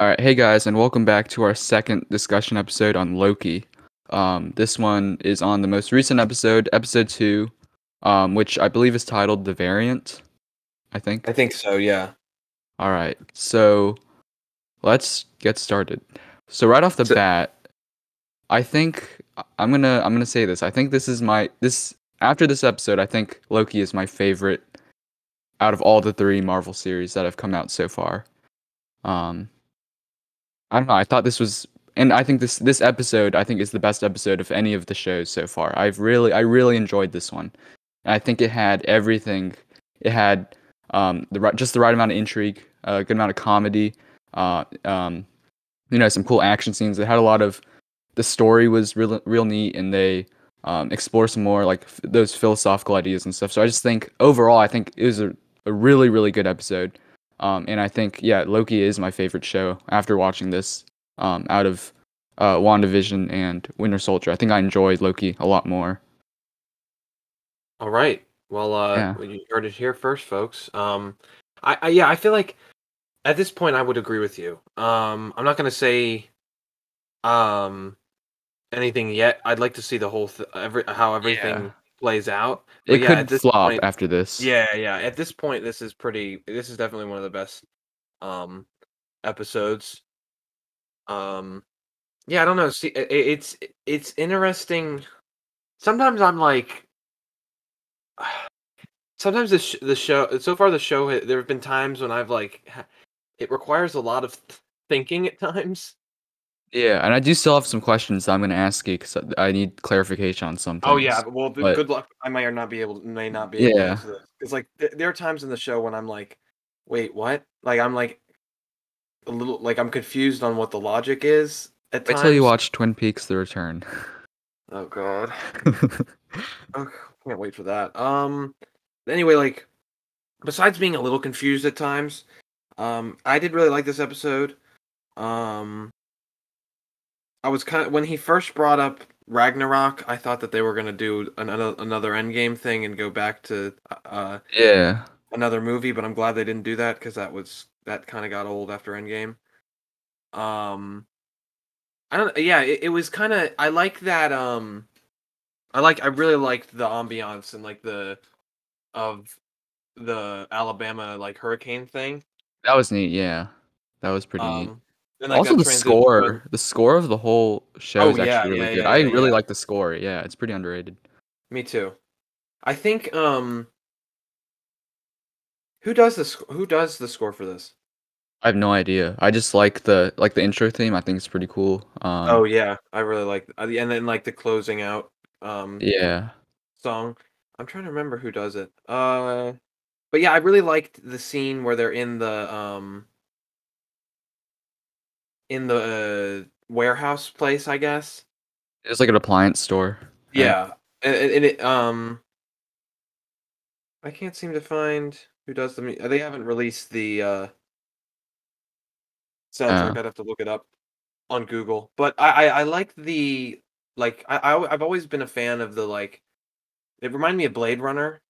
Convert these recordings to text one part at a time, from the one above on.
All right, hey guys, and welcome back to our second discussion episode on Loki. Um, this one is on the most recent episode, episode two, um, which I believe is titled "The Variant." I think. I think so. Yeah. All right, so let's get started. So right off the So- bat, I think I'm gonna I'm gonna say this. I think this is my this after this episode. I think Loki is my favorite out of all the three Marvel series that have come out so far. Um, I don't know. I thought this was, and I think this this episode I think is the best episode of any of the shows so far. I've really I really enjoyed this one. I think it had everything. It had um the right just the right amount of intrigue, a good amount of comedy, uh um you know some cool action scenes. It had a lot of the story was real real neat and they um explore some more like f- those philosophical ideas and stuff. So I just think overall I think it was a, a really really good episode. Um and I think yeah, Loki is my favorite show after watching this um out of uh WandaVision and Winter Soldier. I think I enjoyed Loki a lot more. All right. Well, uh, Yeah. well, you heard it here first, folks. Um, I, I yeah, I feel like at this point I would agree with you. Um, I'm not gonna say um anything yet. I'd like to see the whole th- every how everything plays out. But It yeah, could at this flop point- after this. Yeah, yeah. At this point, this is pretty. This is definitely one of the best um episodes. Um, yeah, I don't know. See, i- i- it's it's interesting. Sometimes I'm like, sometimes the sh- the show. So far, the show. There have been times when I've like, it requires a lot of th- thinking at times. Yeah, and I do still have some questions I'm going to ask you because I need clarification on some things. Oh yeah, well, but- good luck. I may or not be able, to, may not be able Yeah. to answer this because like th- there are times in the show when I'm like, wait, what? Like I'm like a little like I'm confused on what the logic is. At Wait times. till you watch Twin Peaks: The Return. Oh god, oh, can't wait for that. Um, anyway, like besides being a little confused at times, um, I did really like this episode. Um, I was kind of when he first brought up Ragnarok, I thought that they were gonna do another another Endgame thing and go back to uh yeah, another movie, but I'm glad they didn't do that because that was that kind of got old after Endgame. Um, I don't. Yeah, it, it was kind of. I like that. Um, I like. I really liked the ambiance and like the of the Alabama like hurricane thing. that was neat. Yeah, that was pretty neat. And, like, Also, the score, with- the score of the whole show Oh, is actually yeah, really yeah, good. yeah, I really like the score. Yeah, it's pretty underrated. Me too. I think. Um, who does the Who does the score for this? I have no idea. I just like the like the intro theme. I think it's pretty cool. Um, oh yeah, I really like. uh, And then like the closing out. Um, yeah, song. I'm trying to remember who does it. Uh but yeah, I really liked the scene where they're in the um in the uh, warehouse place, I guess. it's like an appliance store. Yeah. And, and it um I can't seem to find who does the they haven't released the uh soundtrack. Oh. I'd have to look it up on Google. But I I, I like the like I, I I've always been a fan of the like it reminded me of Blade Runner.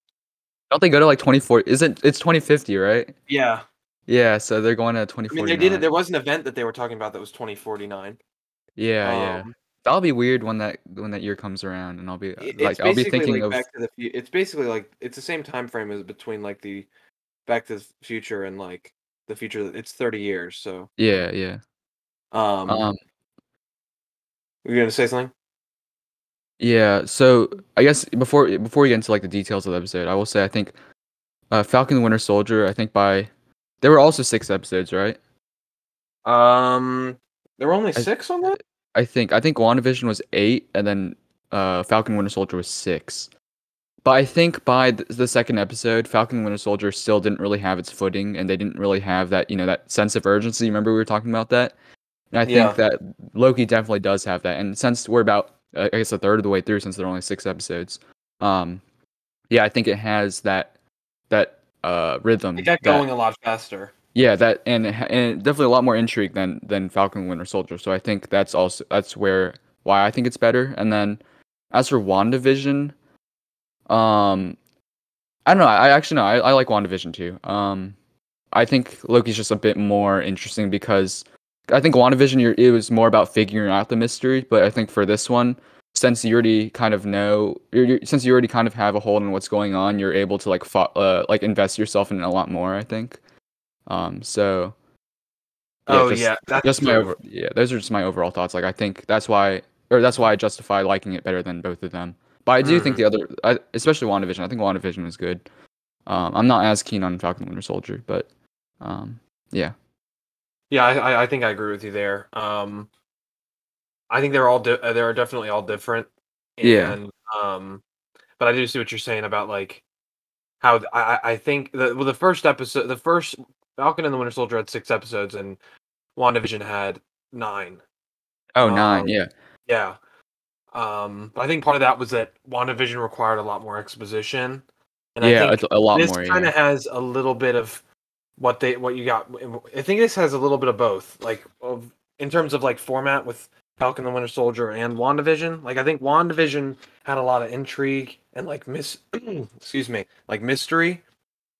Don't they go to like 24? Isn't it's 2050, right? Yeah. Yeah, so they're going to I 2049. mean, they did it. There was an event that they were talking about that was 2049. Yeah, yeah. Um, That'll be weird when that when that year comes around, and I'll be like, I'll be thinking like of Back to the Future. It's basically like it's the same time frame as between like the Back to the Future and like the future. It's 30 years. So, yeah, yeah. um, Um, you gonna say something? yeah. So I guess before before we get into like the details of the episode, I will say I think uh, Falcon the Winter Soldier. I think by there were also six episodes, right? Um, there were only I- six on that. I think I think WandaVision was eight, and then uh, Falcon Winter Soldier was six. But I think by th- the second episode, Falcon Winter Soldier still didn't really have its footing, and they didn't really have that you know that sense of urgency. Remember we were talking about that, and I think Yeah. that Loki definitely does have that. And since we're about uh, I guess a third of the way through, since there are only six episodes, um, yeah, I think it has that that uh rhythm. It got that- going a lot faster. yeah, that and and definitely a lot more intrigue than than Falcon Winter Soldier. So I think that's also that's where why I think it's better. And then as for WandaVision, um, I don't know. I actually know I, I like WandaVision too. Um, I think Loki's just a bit more interesting because I think WandaVision, you're, it was more about figuring out the mystery, but I think for this one, since you already kind of know, you're, you're, since you already kind of have a hold on what's going on, you're able to like fo- uh, like invest yourself in it a lot more. I think. Um. So. oh just, yeah, that's just my over, yeah. Those are just my overall thoughts. Like I think that's why, or that's why I justify liking it better than both of them. But I do think the other, I, especially WandaVision, I think WandaVision was good. Um, I'm not as keen on Falcon and Winter Soldier, but um, yeah. Yeah, I, I- I think I agree with you there. Um, I think they're all di- uh, they're definitely all different. Yeah. Um, but I do see what you're saying about like how th- I I think the well the first episode the first Falcon and the Winter Soldier had six episodes and WandaVision had nine. Oh, nine. Um, Yeah. Yeah. Um, but I think part of that was that WandaVision required a lot more exposition. And yeah, I think it's a lot this more. kind Yeah. of has a little bit of what they what you got. I think this has a little bit of both, like of in terms of like format with Falcon the Winter Soldier and WandaVision. Like I think WandaVision had a lot of intrigue and like miss excuse me, like mystery.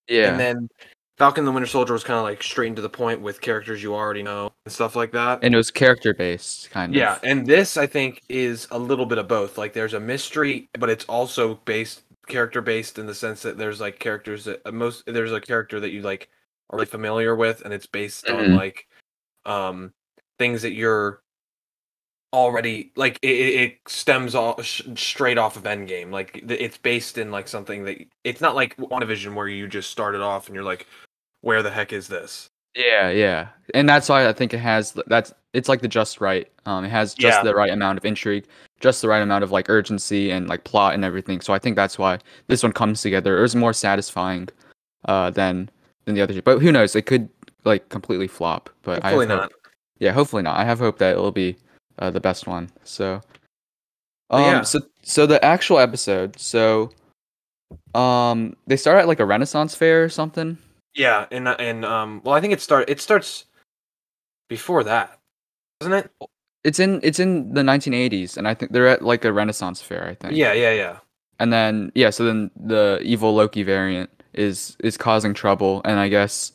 yeah. And then Falcon the Winter Soldier was kind of like straight and to the point with characters you already know and stuff like that. and it was character based, kind Yeah, of. Yeah, and this I think is a little bit of both. Like there's a mystery, but it's also based character based in the sense that there's like characters that uh, most there's a character that you like are really familiar with, and it's based on Mhm. like um things that you're already like it, it stems all sh- straight off of Endgame. Like it's based in like something that it's not like WandaVision where you just started off and you're like, where the heck is this? Yeah, yeah, and that's why I think it has that's it's like the just right. Um, it has just Yeah. the right amount of intrigue, just the right amount of like urgency and like plot and everything. So I think that's why this one comes together. It was more satisfying, uh, than than the other two. But who knows? It could like completely flop. But Hopefully I not. hope- Yeah, hopefully not. I have hope that it'll be uh, the best one. So, um, yeah. so so the actual episode. So, um, they start at like a Renaissance fair or something. Yeah, and uh, and um, well, I think it start it starts before that, doesn't it? It's in it's in the 1980s, and I think they're at like a Renaissance fair. I think. Yeah, yeah, yeah. And then yeah, so then the evil Loki variant is is causing trouble, and I guess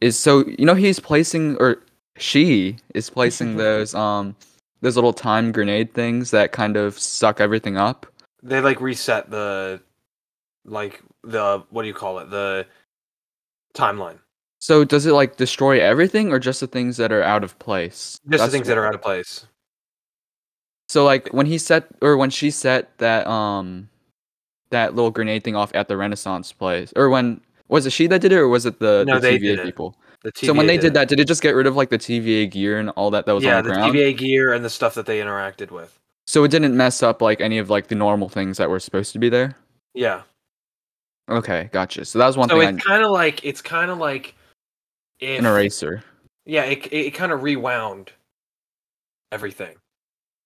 is so you know he's placing or she is placing those um those little time grenade things that kind of suck everything up. They like reset the like the what do you call it the timeline. So does it like destroy everything or just the things that are out of place? Just the That's things that are out of place. So like when he set or when she set that um that little grenade thing off at the Renaissance place or when was it she that did it or was it the, No, the TVA people? The TVA so when they did that, did it just get rid of like the TVA gear and all that that was yeah, on the, the ground? TVA gear and the stuff that they interacted with. So it didn't mess up like any of like the normal things that were supposed to be there. Yeah. Okay, gotcha. So that was one so thing. So it's kind of like it's kind of like if an eraser. yeah, it it, it kind of rewound everything.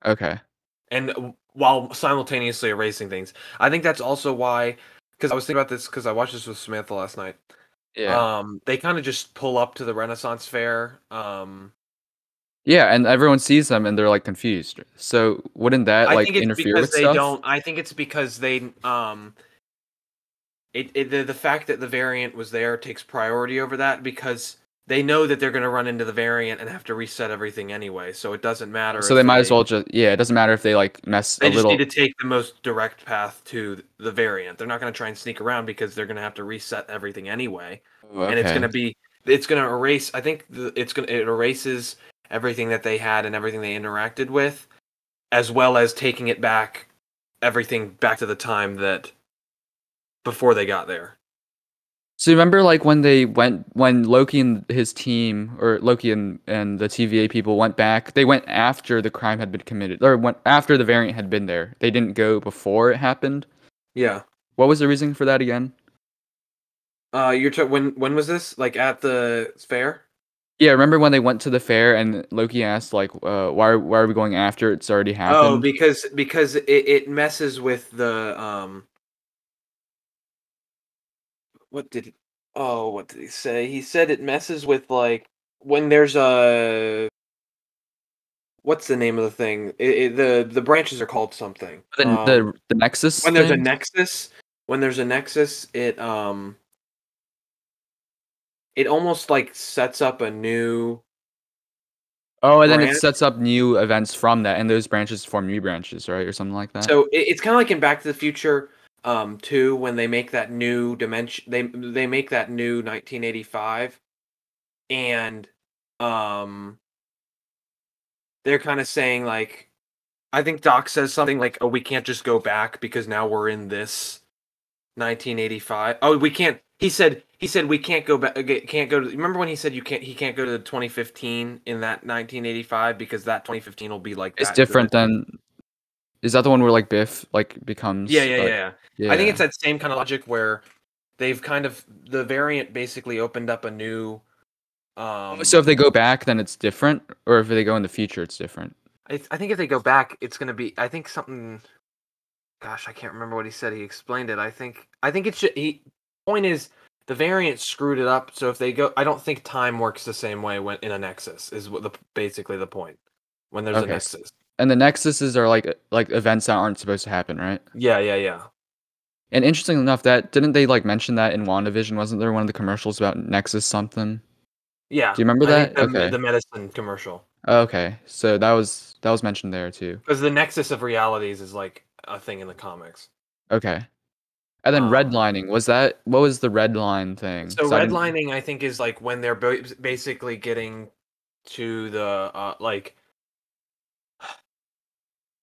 Okay. and while simultaneously erasing things. I think that's also why, because I was thinking about this because I watched this with Samantha last night. Yeah. Um, they kind of just pull up to the Renaissance Fair. Um, yeah, and everyone sees them and they're like confused. So wouldn't that I like think it's interfere because with they stuff? don't. I think it's because they um. It, it the, the fact that the variant was there takes priority over that because they know that they're going to run into the variant and have to reset everything anyway. So it doesn't matter. So they might as well just yeah. It doesn't matter if they like mess They a just little. need to take the most direct path to the variant. They're not going to try and sneak around because they're going to have to reset everything anyway, Ooh, and it's going to be it's going to erase. I think it's going to it erases everything that they had and everything they interacted with, as well as taking it back, everything back to the time that before they got there. So you remember like when they went when Loki and his team or Loki and, and the TVA people went back, they went after the crime had been committed or went after the variant had been there. They didn't go before it happened. Yeah. What was the reason for that again? Uh, you're t- when when was this? Like at the fair? Yeah, remember when they went to the fair and Loki asked like uh why are, why are we going after it's already happened? Oh, because because it, it messes with the um what did oh what did he say? He said it messes with like when there's a what's the name of the thing? It, it, the the branches are called something. the, Um, the the Nexus when there's a nexus, when there's a nexus, it um it almost like sets up a new Oh, and then it sets up new events from that, and those branches form new branches, right, or something like that. So it, it's kind of like in Back to the Future, um, too, when they make that new dimension. They they make that new 1985, and um, they're kind of saying like, I think Doc says something like, "Oh, we can't just go back because now we're in this 1985. Oh, we can't." He said he said we can't go back. Can't go to. Remember when he said you can't? He can't go to the 2015 in that 1985 because that 2015 will be like it's different than. Is that the one where like Biff like becomes? Yeah, yeah, like- yeah. yeah. I think it's that same kind of logic where they've kind of the variant basically opened up a new. Um, So if they go back, then it's different, or if they go in the future, it's different. I, I think if they go back, it's gonna be. I think something. Gosh, I can't remember what he said. He explained it. I think. I think it's. He. Point is, the variant screwed it up. So if they go, I don't think time works the same way when in a nexus. Is what the basically the point when there's a nexus. And the nexuses are like like events that aren't supposed to happen, right? Yeah, yeah, yeah. And interesting enough, that didn't they like mention that in WandaVision? Wasn't there one of the commercials about Nexus something? Yeah. Do you remember I that? The, Okay. the medicine commercial. Okay, so that was that was mentioned there too. Because the nexus of realities is like a thing in the comics. Okay, and then Um, redlining was that? What was the red line thing? So redlining, I think, is like when they're basically getting to the uh, like.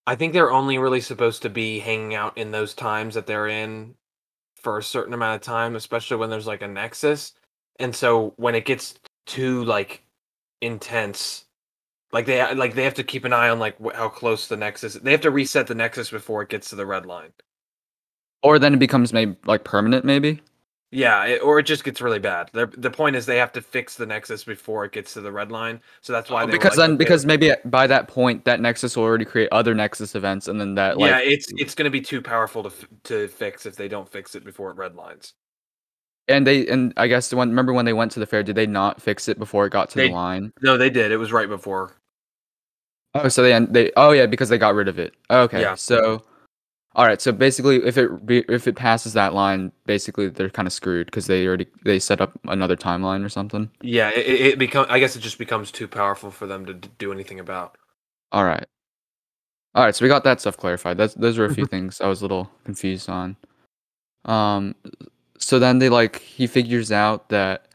I think they're only really supposed to be hanging out in those times that they're in for a certain amount of time, especially when there's like a nexus. And so when it gets too like intense, like they like they have to keep an eye on like how close the nexus. They have to reset the nexus before it gets to the red line. or then it becomes maybe like permanent, maybe. Yeah, it, or it just gets really bad. The the point is they have to fix the nexus before it gets to the red line. So that's why Oh, because like, then okay, because maybe by that point that nexus will already create other nexus events, and then that like yeah, it's it's going to be too powerful to f- to fix if they don't fix it before it red lines. and they and I guess the one remember when they went to the fair, did they not fix it before it got to They- the line? No, they did. It was right before. Oh, so they they oh yeah because they got rid of it. Okay, Yeah. so all right, so basically if it be, if it passes that line, basically they're kind of screwed because they already they set up another timeline or something. Yeah, it, it it become. I guess it just becomes too powerful for them to d- do anything about. All right, all right, so we got that stuff clarified. That's those were a few things I was a little confused on. Um, so then they like he figures out that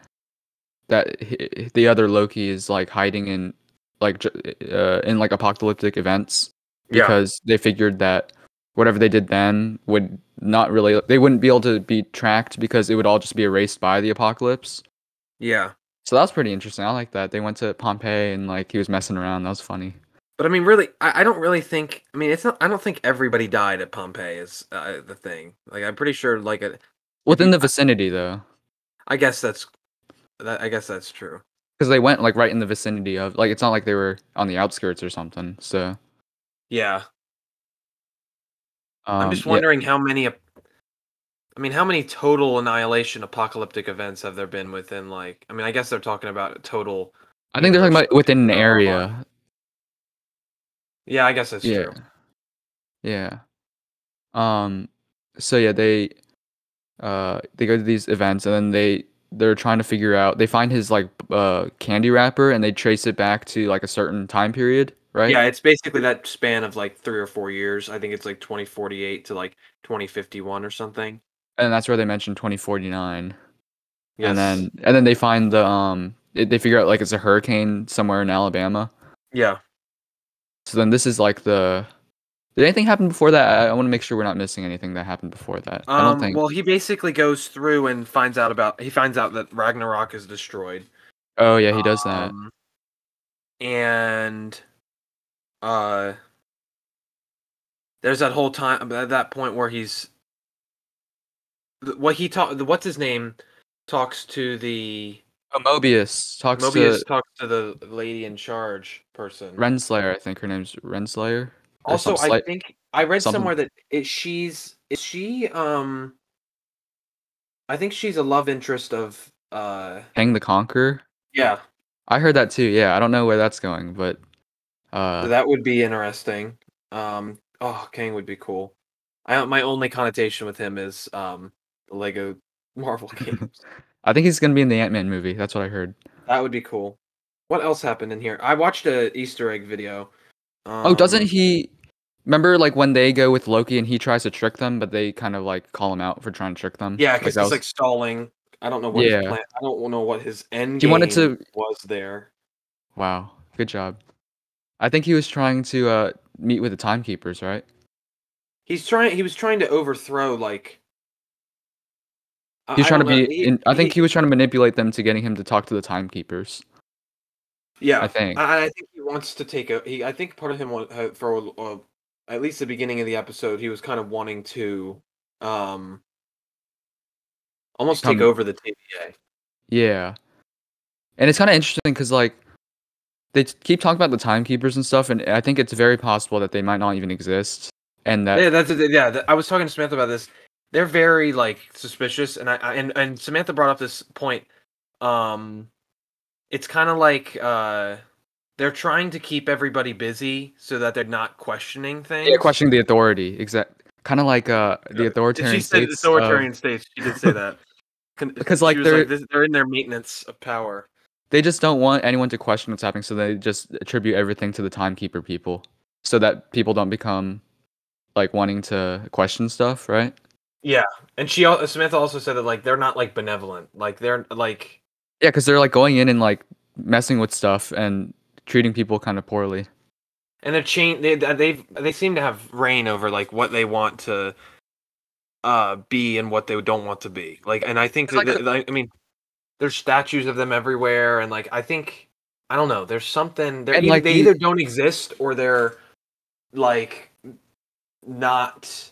that h- the other Loki is like hiding in like uh, in like apocalyptic events Yeah. because they figured that whatever they did then would not really they wouldn't be able to be tracked because it would all just be erased by the apocalypse. Yeah, So that was pretty interesting. I like that. They went to Pompeii and like he was messing around. That was funny. but I mean, really, I, I don't really think. I mean, it's not. I don't think everybody died at Pompeii. Is uh, the thing. Like, I'm pretty sure. Like, a, Within the vicinity though. I guess that's. That I guess that's true. Because they went like right in the vicinity of like it's not like they were on the outskirts or something. So Yeah, um, I'm just yeah. wondering how many. I mean, how many total annihilation apocalyptic events have there been within like? I mean, I guess they're talking about total. I think they're talking about within an area. Yeah, I guess that's yeah. true. Yeah. Um. So yeah, they uh they go to these events and then they they're trying to figure out they find his like uh candy wrapper and they trace it back to like a certain time period, right? Yeah, it's basically that span of like three or four years. I think it's like 2048 to like 2051 or something. And that's where they mentioned 2049. Yes. And then and then they find the um it, they figure out like it's a hurricane somewhere in Alabama. yeah, So then this is like the did anything happen before that? I, I want to make sure we're not missing anything that happened before that. I don't um, think. well, he basically goes through and finds out about. He finds out that Ragnarok is destroyed. oh yeah, he does that. Um, and uh there's that whole time at that point where he's what he talk what's his name talks to the Oh, Mobius talks Mobius to talks to the lady in charge person. Renslayer. I think her name's Renslayer. also, I think I read something- somewhere that it, she's is she um I think she's a love interest of uh Kang the Conqueror. yeah, I heard that too. Yeah, I don't know where that's going, but uh, that would be interesting. Um oh, Kang would be cool. I my only connotation with him is um the Lego Marvel games. I think he's gonna be in the Ant Man movie. That's what I heard. that would be cool. what else happened in here? I watched a Easter egg video. Um, oh, doesn't he? Remember, like when they go with Loki and he tries to trick them, but they kind of like call him out for trying to trick them. Yeah, because that he's was- like stalling. I don't know what Yeah. his plan. I don't know what his end. He wanted to- was there. Wow, good job. I think he was trying to uh meet with the timekeepers, right? He's trying. He was trying to overthrow like. I- He was I trying to be. he- in, I think he was trying to manipulate them to getting him to talk to the timekeepers. Yeah, I think. I, I think he wants to take a. He, I think part of him uh, for uh, at least the beginning of the episode, he was kind of wanting to, um, almost take over the TVA. Yeah, and it's kind of interesting because like they keep talking about the timekeepers and stuff, and I think it's very possible that they might not even exist, and that Yeah, that's yeah. I was talking to Samantha about this. They're very like suspicious, and I, I and and Samantha brought up this point. Um, it's kind of like uh, they're trying to keep everybody busy so that they're not questioning things. yeah, questioning the authority, exact, kind of like uh the authoritarian She said states. of- authoritarian states. She did say that. Because, like, they're- this, they're in their maintenance of power. They just don't want anyone to question what's happening, so they just attribute everything to the timekeeper people, so that people don't become like wanting to question stuff, right? Yeah, and she Samantha also said that like they're not like benevolent. Like they're like Yeah, because they're like going in and like messing with stuff and treating people kind of poorly. and they're chain they they they seem to have reign over like what they want to uh be and what they don't want to be like and i think that, like that- i mean there's statues of them everywhere and like i think i don't know there's something they're either, like, they either don't exist or they're like not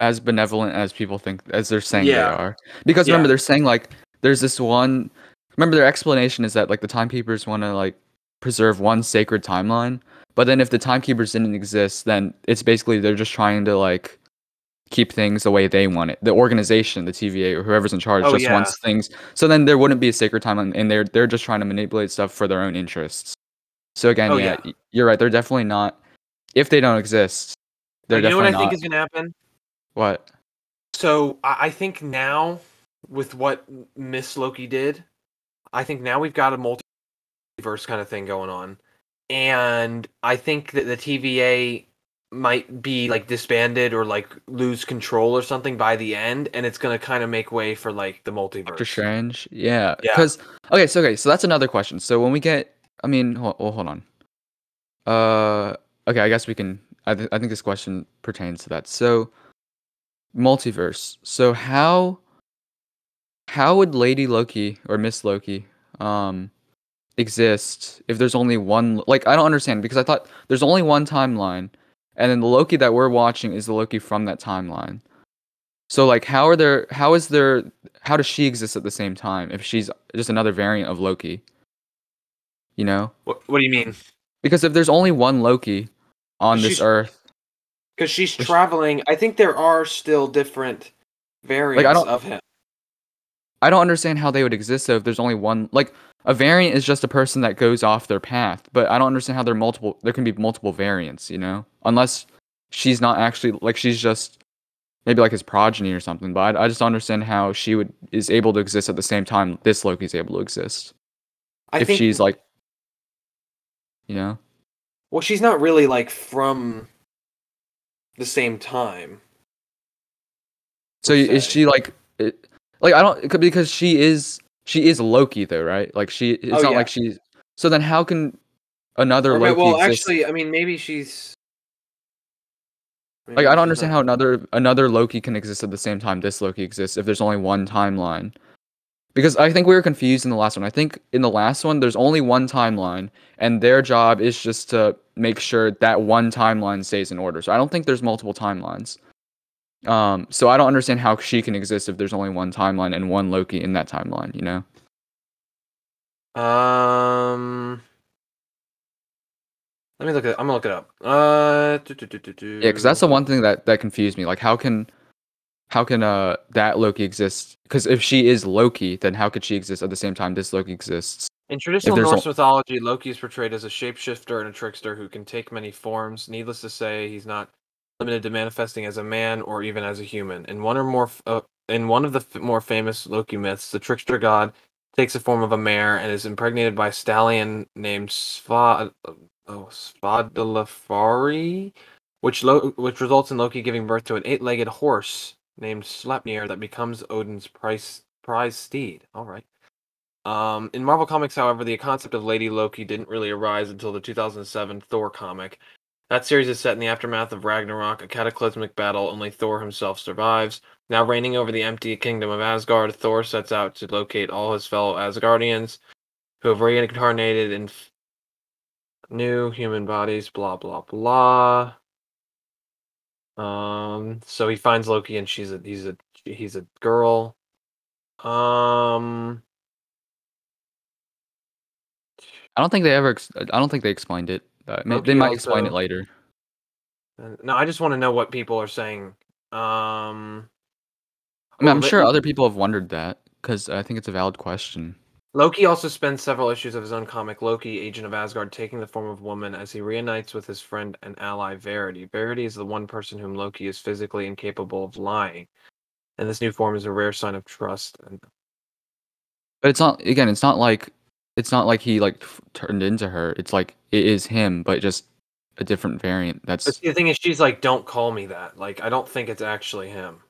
as benevolent as people think as they're saying Yeah. they are. Because Yeah. remember they're saying like there's this one remember their explanation is that like the timekeepers want to like preserve one sacred timeline, but then if the timekeepers didn't exist, then it's basically they're just trying to like keep things the way they want it. The organization, the TVA or whoever's in charge Oh, just yeah. wants things. So then there wouldn't be a sacred time, and they're they're just trying to manipulate stuff for their own interests. So again, Oh, yeah, yeah. you're right. They're definitely not if they don't exist, they're you know what definitely i think is gonna happen what? So I I think now, with what Miss Loki did, I think now we've got a multiverse kind of thing going on, and I think that the TVA might be like disbanded or like lose control or something by the end, and it's gonna kind of make way for like the multiverse. Doctor Strange. Yeah. Yeah. Because okay, so okay, so that's another question. So when we get, I mean, hold, well, hold on. Uh, okay, I guess we can. I th- I think this question pertains to that. So, multiverse. So how how would Lady Loki or Miss Loki um exist if there's only one? Like I don't understand because I thought there's only one timeline, and then the Loki that we're watching is the Loki from that timeline. So like, how are there? How is there? How does she exist at the same time if she's just another variant of Loki? You know, What, what do you mean? because if there's only one Loki on this She's- Earth, Because she's traveling. I think there are still different variants don't- of him. I don't understand how they would exist though if there's only one. Like a variant is just a person that goes off their path, but I don't understand how there multiple. There can be multiple variants, you know, unless she's not actually like she's just maybe like his progeny or something. But I, I just don't understand how she would is able to exist at the same time this Loki's able to exist I if think she's like, you know. Well, she's not really like from the same time. So is she like, it, like I don't because she is she is Loki though, right? Like she, it's Oh, not yeah. like she's. So then how can another Loki well, exist? actually, I mean, maybe she's. like I don't understand not- how another another Loki can exist at the same time this Loki exists if there's only one timeline. Because I think we were confused in the last one. I think in the last one there's only one timeline and their job is just to make sure that one timeline stays in order. So I don't think there's multiple timelines. Um so I don't understand how she can exist if there's only one timeline and one Loki in that timeline, you know? Um. Let me look it. I'm gonna look it up. Uh. do, do, do. Yeah, because that's the one thing that that confused me. Like, how can, how can uh that Loki exist? Because if she is Loki, then how could she exist at the same time this Loki exists? In traditional Norse al- mythology, Loki is portrayed as a shapeshifter and a trickster who can take many forms. Needless to say, he's not limited to manifesting as a man or even as a human. In one or more, uh, in one of the f- more famous Loki myths, the trickster god takes the form of a mare and is impregnated by a stallion named Sva oh, Svadilfari, which lo- which results in Loki giving birth to an eight-legged horse named Sleipnir that becomes Odin's prize prize steed. All right. Um, in Marvel Comics, however, the concept of Lady Loki didn't really arise until the 2007 Thor comic. That series is set in the aftermath of Ragnarok, a cataclysmic battle only Thor himself survives. Now reigning over the empty kingdom of Asgard, Thor sets out to locate all his fellow Asgardians who have reincarnated in f- new human bodies, blah blah blah. Um, so he finds Loki and she's a he's a he's a girl. Um I don't think they ever. I don't think they explained it. Uh, may- they might explain it later. No, I just want to know what people are saying. Um, I mean, I'm sure other people have wondered that because I think it's a valid question. Loki also spends several issues of his own comic, Loki, Agent of Asgard, taking the form of woman as he reunites with his friend and ally Verity. Verity is the one person whom Loki is physically incapable of lying, and this new form is a rare sign of trust. And But it's not. Again, it's not like it's not like he like f- turned into her. It's like it is him, but just a different variant. but That's see, the thing is, she's like, "Don't call me that." Like, I don't think it's actually him.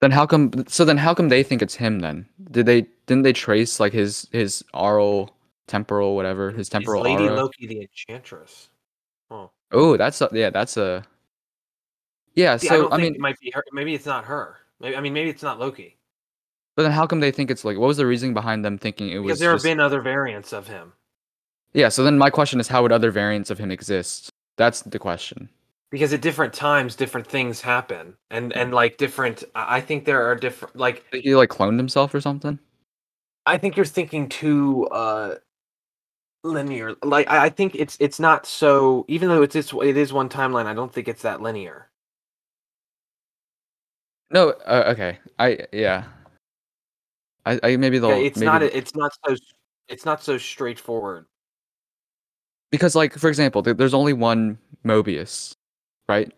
then how come? So then how come they think it's him? Then did they didn't they trace like his his aural temporal whatever his Is temporal Lady aura? Loki the Enchantress? Oh, Oh, that's a, yeah, that's a yeah. see, I So don't I, think mean, it might be her. Maybe it's not her. Maybe I mean, maybe it's not Loki but then how come they think it's like? What was the reasoning behind them thinking it was? because there just- have been other variants of him. Yeah. So then my question is, how would other variants of him exist? That's the question. because at different times different things happen and and like different i think there are different like he like cloned himself or something? i think you're thinking too uh linear like i I think it's it's not so even though it's it's it is one timeline i don't think it's that linear No. Uh, okay. I yeah. I, I maybe they'll Okay, it's maybe not it's not so it's not so straightforward because like for example, there's only one Mobius, right?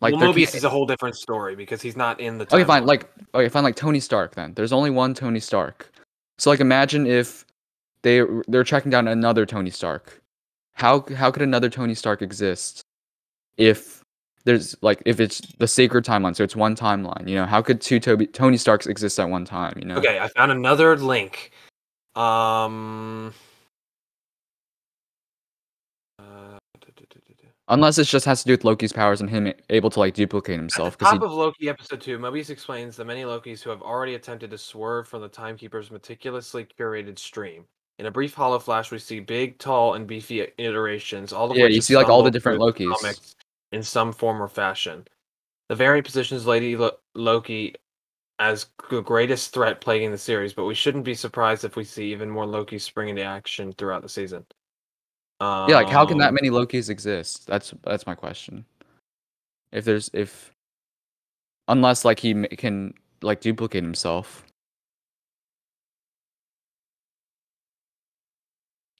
Like well, mobius is a whole different story because he's not in the Okay, fine. timeline. Like, okay, fine. Like Tony Stark. Then there's only one Tony Stark. So like, imagine if they they're tracking down another Tony Stark. How how could another Tony Stark exist if there's like if it's the sacred timeline? So it's one timeline. You know, how could two Toby Tony Starks exist at one time? You know. okay i found another link um uh, Unless it just has to do with Loki's powers and him able to like duplicate himself. At the top of Loki episode 2, Mobius explains the many Lokis who have already attempted to swerve from the Timekeeper's meticulously curated stream. In a brief hollow flash, we see big, tall, and beefy iterations, all of Yeah, you see, like, all the different Lokis. comics in some form or fashion. The variant positions Lady Lo- Loki as the greatest threat plaguing the series, but we shouldn't be surprised if we see even more Loki spring into action throughout the season. Um, yeah, like how can that many Lokis exist? That's that's my question. If there's if unless like he can like duplicate himself.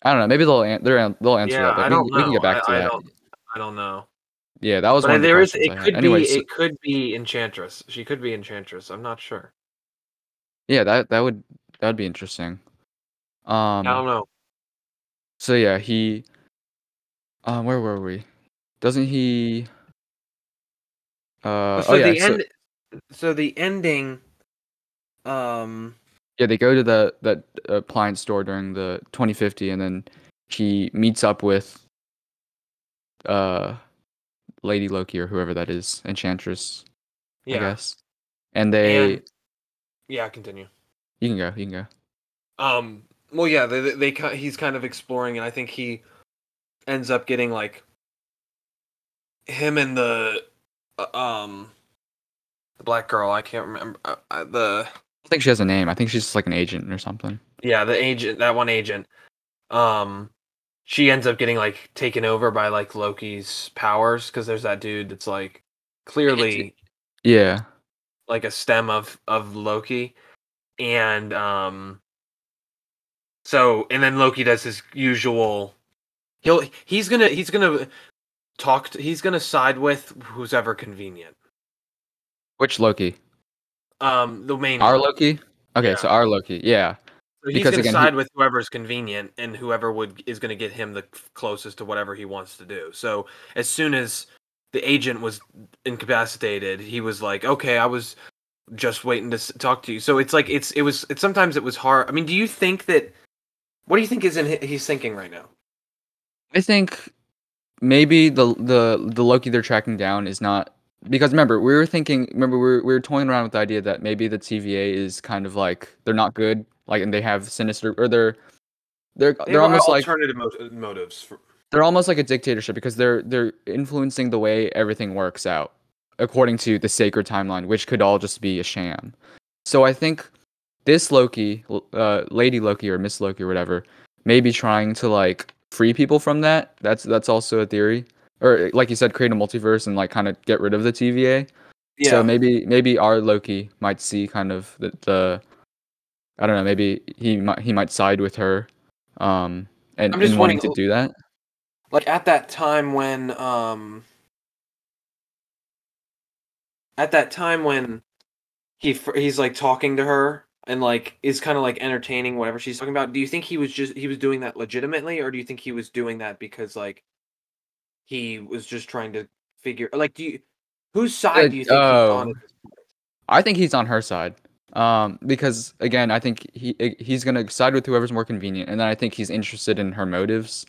I don't know. Maybe they'll an- they'll answer Yeah, that. but I we, don't can- we can get know. back to I- I that. don't- I don't know. Yeah, that was But one of the there is it could be so- it could be Enchantress. She could be Enchantress. I'm not sure. yeah, that that would that would be interesting. Um, I don't know. so yeah, he. Um, where were we? Doesn't he? Uh, so oh yeah, the so- end so the ending um Yeah, they go to the that appliance store during the 2050, and then he meets up with uh Lady Loki or whoever that is, Enchantress, I guess. And they, And- yeah, continue. you can go, you can go. Um well yeah, they they, they he's kind of exploring and I think he ends up getting like him and the uh, um the black girl, I can't remember uh, uh, the I think she has a name. I think she's just like an agent or something. yeah, the agent, that one agent. Um she ends up getting like taken over by like Loki's powers cuz there's that dude that's like clearly Yeah, like a stem of of Loki, and um, so and then Loki does his usual. He'll he's gonna he's gonna talk. To, he's gonna side with who's ever convenient. which Loki? Um, the main Our one. Loki. Okay, so our Loki. Yeah. So he's Because gonna again, he- side with whoever's convenient and whoever would is gonna get him the closest to whatever he wants to do. So as soon as the agent was incapacitated, he was like, "Okay, I was just waiting to talk to you." So it's like it's it was it's sometimes it was hard. I mean, do you think that? What do you think is in he's thinking right now? I think maybe the the the Loki they're tracking down is not because remember we were thinking remember we were, we were toying around with the idea that maybe the TVA is kind of like they're not good like and they have sinister or they're they're They they're almost like alternative motives. For, they're almost like a dictatorship because they're they're influencing the way everything works out according to the sacred timeline which could all just be a sham. So i think this loki uh, lady loki or miss loki or whatever may be trying to like free people from that. That's that's also a theory. Or like you said create a multiverse and like kind of get rid of the tva yeah, so maybe maybe our loki might see kind of the, the i don't know maybe he might he might side with her um and, I'm just and wanting to do that like at that time when um at that time when he he's like talking to her and like is kind of like entertaining whatever she's talking about do you think he was just he was doing that legitimately or do you think he was doing that because like he was just trying to figure like do you whose side do you think he's oh. on point? I think he's on her side. Um, because again, I think he eh, he's gonna side with whoever's more convenient, and then I think he's interested in her motives.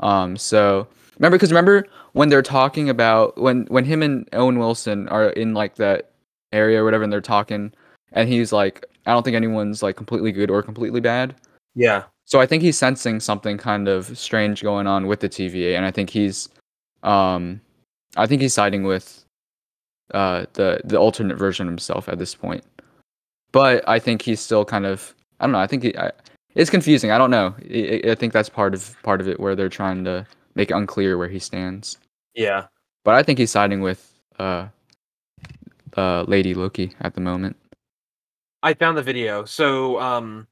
Um, so remember, because remember when they're talking about when when him and Owen Wilson are in like that area or whatever, and they're talking, and he's like, I don't think anyone's like completely good or completely bad. yeah So I think he's sensing something kind of strange going on with the TVA, and I think he's, um, I think he's siding with, uh, the the alternate version of himself at this point. But I think he's still kind of, I don't know. I think he, I, it's confusing. I don't know. I, I- think that's part of part of it where they're trying to make it unclear where he stands. yeah But I think he's siding with, uh, uh, Lady Loki at the moment. I found the video. So um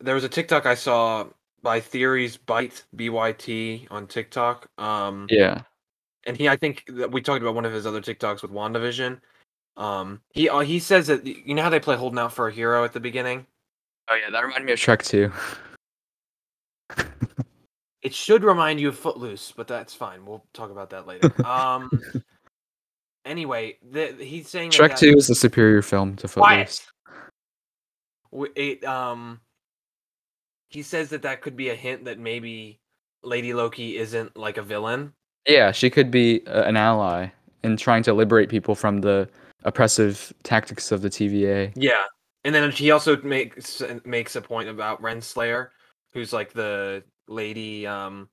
there was a TikTok I saw by Theories Byte B Y T on TikTok. Um Yeah. and he I think that we talked about one of his other TikToks with WandaVision. Um he uh, he says that you know how they play holding out for a hero at the beginning? Oh yeah, that reminded me of Shrek too. It should remind you of Footloose, but that's fine. We'll talk about that later. Um anyway, the, he's saying that Shrek Two is the superior film to Footloose. W- It um he says that that could be a hint that maybe Lady Loki isn't like a villain. Yeah, she could be uh, an ally in trying to liberate people from the oppressive tactics of the TVA. Yeah, and then he also makes makes a point about Renslayer, who's like the lady, um,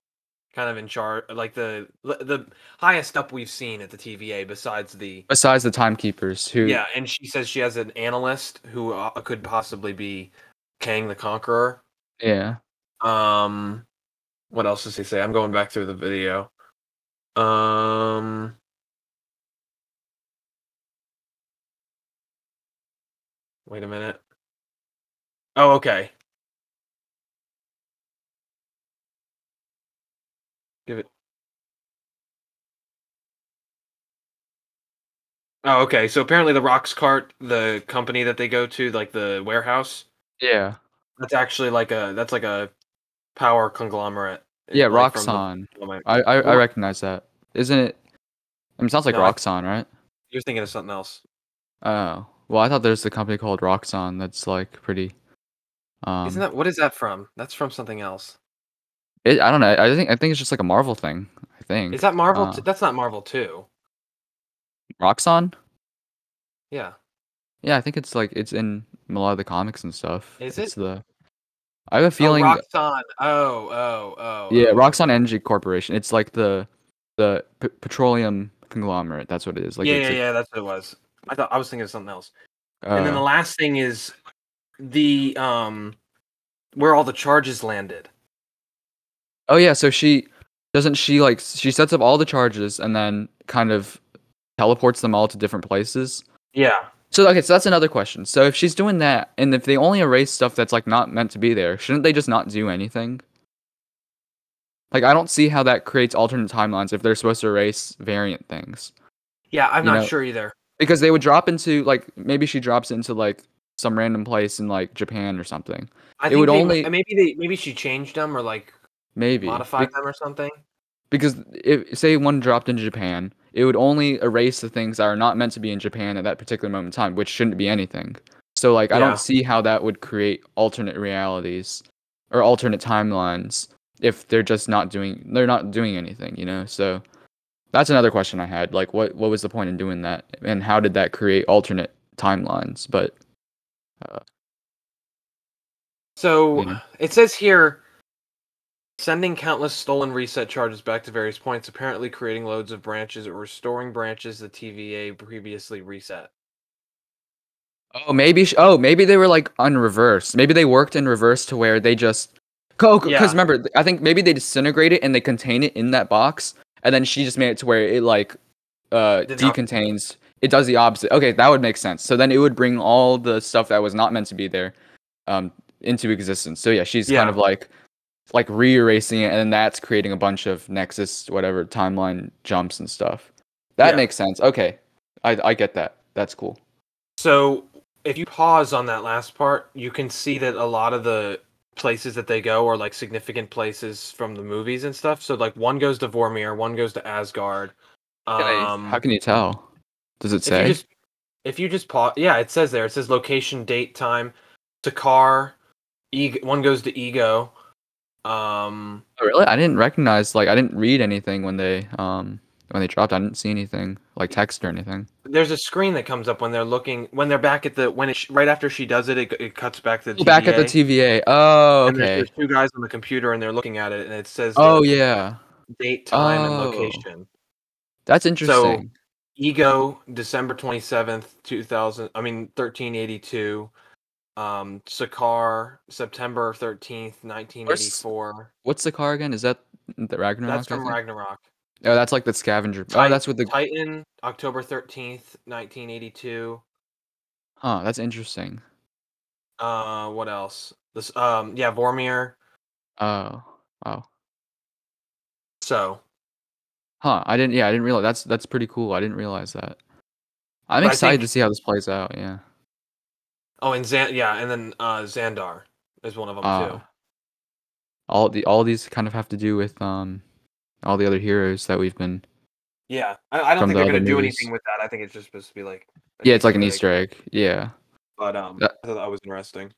kind of in charge, like the the highest up we've seen at the TVA besides the Besides the timekeepers, who yeah. And she says she has an analyst who uh, could possibly be Kang the Conqueror. yeah, Um, what else does he say? I'm going back through the video. Um. Wait a minute. Oh, okay. Give it. Oh, okay. So apparently the Roxxcart, the company that they go to, like the warehouse, yeah, that's actually like a that's like a power conglomerate. Eh, yeah. like, the- Roxxon. My- I, I I recognize that. Isn't it? I mean, it sounds like No, Roxxon, right? You're thinking of something else. Oh, well, I thought there's a company called Roxxon that's like pretty. Um, Isn't that what is that from? That's from something else. it, I don't know. I think I think it's just like a Marvel thing. I think Is that Marvel? Uh, t- that's not Marvel too. Roxxon? Yeah. Yeah, I think it's like it's in a lot of the comics and stuff. Is It's it? the. I have a feeling. Oh, Roxxon. Oh, oh, oh. Yeah, oh. Roxxon Energy Corporation. It's like the the p- petroleum conglomerate. That's what it is. Like yeah, yeah, a- yeah. That's what it was. I thought I was thinking of something else. and then the uh, last thing is the um where all the charges landed. oh yeah, so she doesn't she like she sets up all the charges and then kind of teleports them all to different places. Yeah. So okay, so that's another question. So if she's doing that, and if they only erase stuff that's like not meant to be there, shouldn't they just not do anything? Like I don't see how that creates alternate timelines if they're supposed to erase variant things. Yeah, I'm You not know- sure either. Because they would drop into like maybe she drops into like some random place in like Japan or something. I It think would they- only- maybe they maybe she changed them or like Maybe modified Be- them or something. because if say one dropped into Japan, it would only erase the things that are not meant to be in Japan at that particular moment in time, which shouldn't be anything. So like I don't see how that would create alternate realities or alternate timelines if they're just not doing they're not doing anything, you know? So that's another question I had. Like what what was the point in doing that and how did that create alternate timelines? But uh, So Yeah. it says here sending countless stolen reset charges back to various points, apparently creating loads of branches or restoring branches the TVA previously reset. Oh, maybe. Sh- oh, maybe they were like on reverse. Maybe they worked in reverse to where they just. Because Yeah. remember, I think maybe they disintegrate it and they contain it in that box, and then she just made it to where it like uh Did not- decontains. It does the opposite. Okay, that would make sense. So then it would bring all the stuff that was not meant to be there, um, into existence. So yeah, she's Yeah. kind of like, like re-erasing it, and then that's creating a bunch of Nexus whatever timeline jumps and stuff. That Yeah. makes sense. Okay, I I get that. That's cool. So if you pause on that last part, you can see that a lot of the places that they go are like significant places from the movies and stuff. So like one goes to Vormir, one goes to Asgard. Um, how can you tell? Does it if say? you just if you just pause, yeah, it says there. It says location, date, time. Takar, Ego, one goes to Ego. Um, Oh, really? I didn't recognize like I didn't read anything when they um when they dropped. I didn't see anything like text or anything. there's a screen that comes up when they're looking when they're back at the when it right after she does it, it, it cuts back to the Oh, Back at the TVA, TVA. Oh, and there's- okay. There's two guys on the computer and they're looking at it, and it says Oh yeah, date, time, and Oh. location. that's interesting. So, Ego, December twenty seventh, two thousand. I mean, thirteen eighty two. Um, Sakaar, September thirteenth, nineteen eighty four. What's the car again? Is that the Ragnarok? That's from? Ragnarok. Oh, that's like the scavenger. Oh, that's with the. Titan, October thirteenth, nineteen eighty two. Huh, that's interesting. Uh, what else? This, um, yeah, Vormir. Oh, oh, So huh. I didn't. Yeah, I didn't realize. That's that's pretty cool. I didn't realize that. I'm But excited think- to see how this plays out. Yeah. Oh, and Zan, yeah, and then uh, Xandar is one of them too. Uh, all the all these kind of have to do with um all the other heroes that we've been. Yeah, I, I don't think the they're gonna other do movies. anything with that. I think it's just supposed to be like. Yeah, it's like an egg, Easter egg. Yeah. But um, That- I thought that was interesting.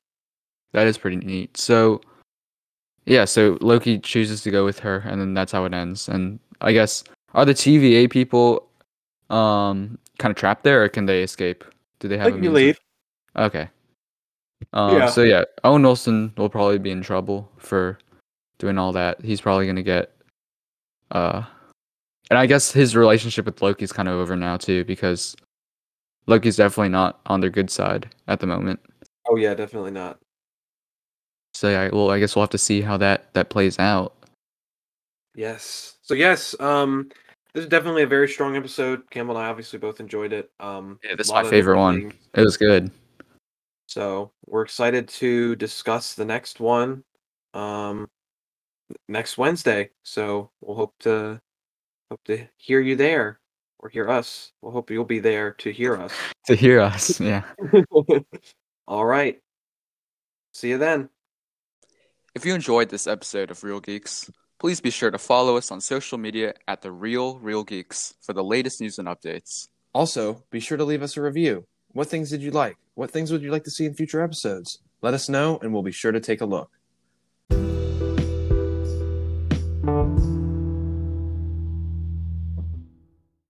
That is pretty neat. So, yeah, so Loki chooses to go with her, and then that's how it ends. And I guess are the TVA people um kind of trapped there, or can they escape? Do they have? a means of- Okay. Um, Yeah. So yeah, Owen Wilson will probably be in trouble for doing all that. He's probably gonna get. Uh, and I guess his relationship with Loki's kind of over now too, because Loki's definitely not on their good side at the moment. Oh yeah, definitely not. So yeah, well, I guess we'll have to see how that that plays out. Yes. So yes, um, this is definitely a very strong episode. Campbell and I obviously both enjoyed it. Um, Yeah, this is my favorite one. things. It was good. So we're excited to discuss the next one, um, next Wednesday. So we'll hope to hope to hear you there or hear us. We'll hope you'll be there to hear us. To hear us, yeah. All right. See you then. If you enjoyed this episode of Real Geeks, please be sure to follow us on social media at the Real Real Geeks for the latest news and updates. Also, be sure to leave us a review. What things did you like? What things would you like to see in future episodes? Let us know, and we'll be sure to take a look.